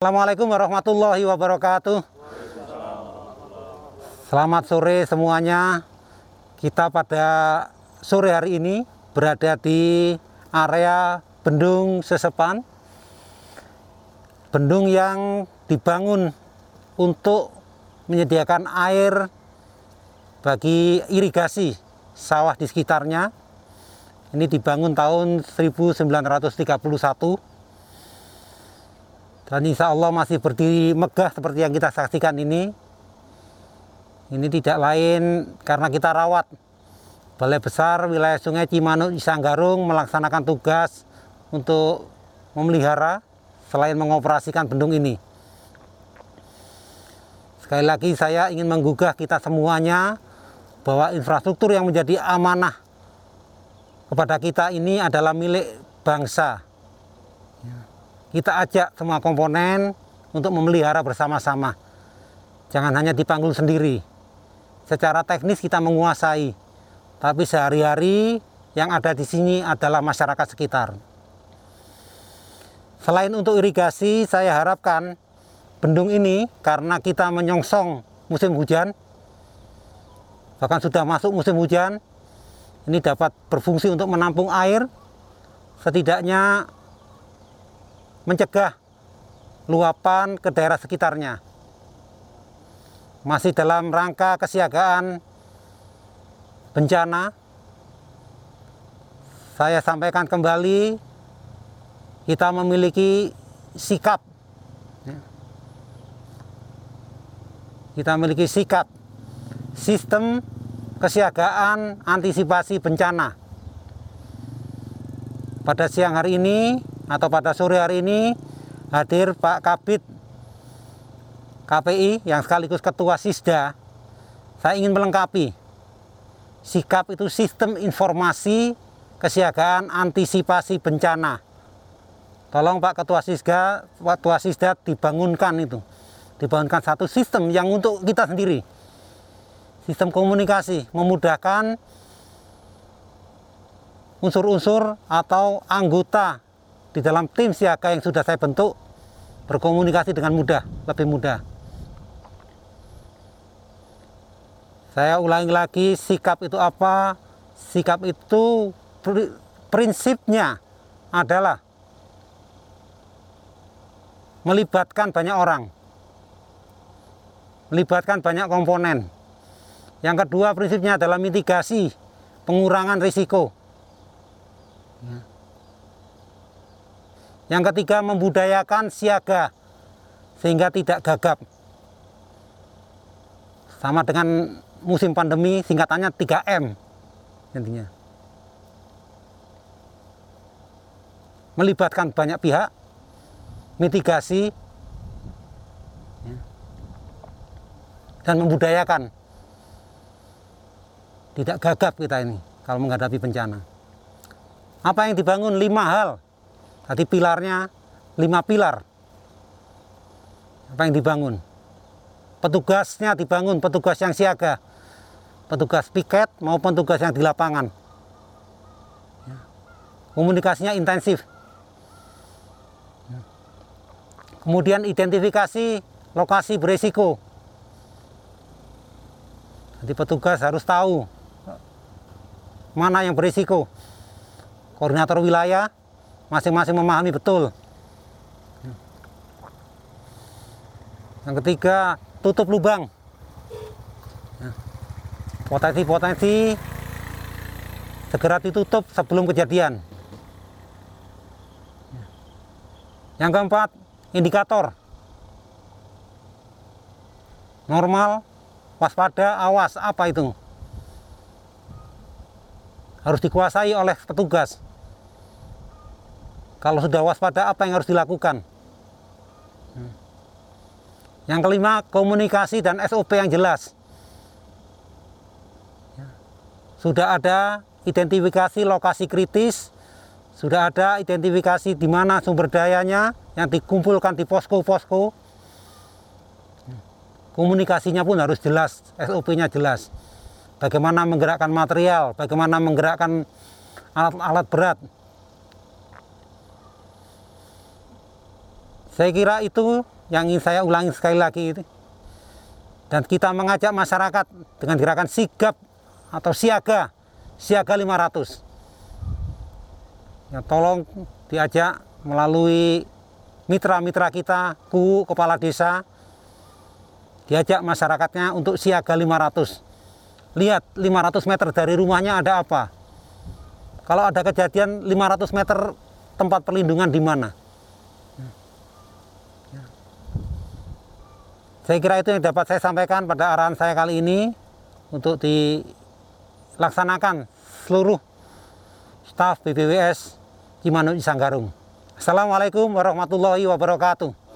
Assalamualaikum warahmatullahi wabarakatuh. Selamat sore semuanya. Kita pada sore hari ini berada di area Bendung Sesepan. Bendung yang dibangun untuk menyediakan air bagi irigasi sawah di sekitarnya. Ini dibangun tahun 1931 dan insya Allah masih berdiri megah seperti yang kita saksikan ini. Ini tidak lain karena kita rawat Balai Besar wilayah Sungai Cimanuk Isanggarung melaksanakan tugas untuk memelihara selain mengoperasikan bendung ini. Sekali lagi saya ingin menggugah kita semuanya bahwa infrastruktur yang menjadi amanah kepada kita ini adalah milik bangsa kita ajak semua komponen untuk memelihara bersama-sama. Jangan hanya dipanggul sendiri. Secara teknis kita menguasai, tapi sehari-hari yang ada di sini adalah masyarakat sekitar. Selain untuk irigasi, saya harapkan bendung ini karena kita menyongsong musim hujan, bahkan sudah masuk musim hujan, ini dapat berfungsi untuk menampung air, setidaknya mencegah luapan ke daerah sekitarnya. Masih dalam rangka kesiagaan bencana, saya sampaikan kembali kita memiliki sikap. Kita memiliki sikap sistem kesiagaan antisipasi bencana. Pada siang hari ini atau pada sore hari ini hadir Pak Kabit KPI yang sekaligus Ketua Sisda. Saya ingin melengkapi sikap itu sistem informasi kesiagaan antisipasi bencana. Tolong Pak Ketua Sisda, Ketua Sisda dibangunkan itu. Dibangunkan satu sistem yang untuk kita sendiri. Sistem komunikasi memudahkan unsur-unsur atau anggota di dalam tim siaga yang sudah saya bentuk berkomunikasi dengan mudah, lebih mudah. Saya ulangi lagi, sikap itu apa? Sikap itu prinsipnya adalah melibatkan banyak orang, melibatkan banyak komponen. Yang kedua prinsipnya adalah mitigasi, pengurangan risiko. Ya. Yang ketiga, membudayakan siaga sehingga tidak gagap. Sama dengan musim pandemi, singkatannya 3M intinya. Melibatkan banyak pihak, mitigasi, ya, dan membudayakan. Tidak gagap kita ini kalau menghadapi bencana. Apa yang dibangun? Lima hal Tadi pilarnya lima pilar. Apa yang dibangun? Petugasnya dibangun, petugas yang siaga. Petugas piket maupun petugas yang di lapangan. Ya. Komunikasinya intensif. Ya. Kemudian identifikasi lokasi beresiko. Jadi petugas harus tahu mana yang berisiko. Koordinator wilayah masing-masing memahami betul. Yang ketiga, tutup lubang. Potensi-potensi segera ditutup sebelum kejadian. Yang keempat, indikator. Normal, waspada, awas, apa itu? Harus dikuasai oleh petugas. Kalau sudah waspada, apa yang harus dilakukan? Yang kelima, komunikasi dan SOP yang jelas. Sudah ada identifikasi lokasi kritis, sudah ada identifikasi di mana sumber dayanya yang dikumpulkan di posko-posko. Komunikasinya pun harus jelas, SOP-nya jelas. Bagaimana menggerakkan material, bagaimana menggerakkan alat-alat berat, Saya kira itu yang ingin saya ulangi sekali lagi itu. Dan kita mengajak masyarakat dengan gerakan sigap atau siaga, siaga 500. Ya, tolong diajak melalui mitra-mitra kita, ku kepala desa, diajak masyarakatnya untuk siaga 500. Lihat 500 meter dari rumahnya ada apa. Kalau ada kejadian 500 meter tempat perlindungan di mana. Saya kira itu yang dapat saya sampaikan pada arahan saya kali ini untuk dilaksanakan seluruh staf BBWS Cimanuk Sanggarung. Assalamualaikum warahmatullahi wabarakatuh.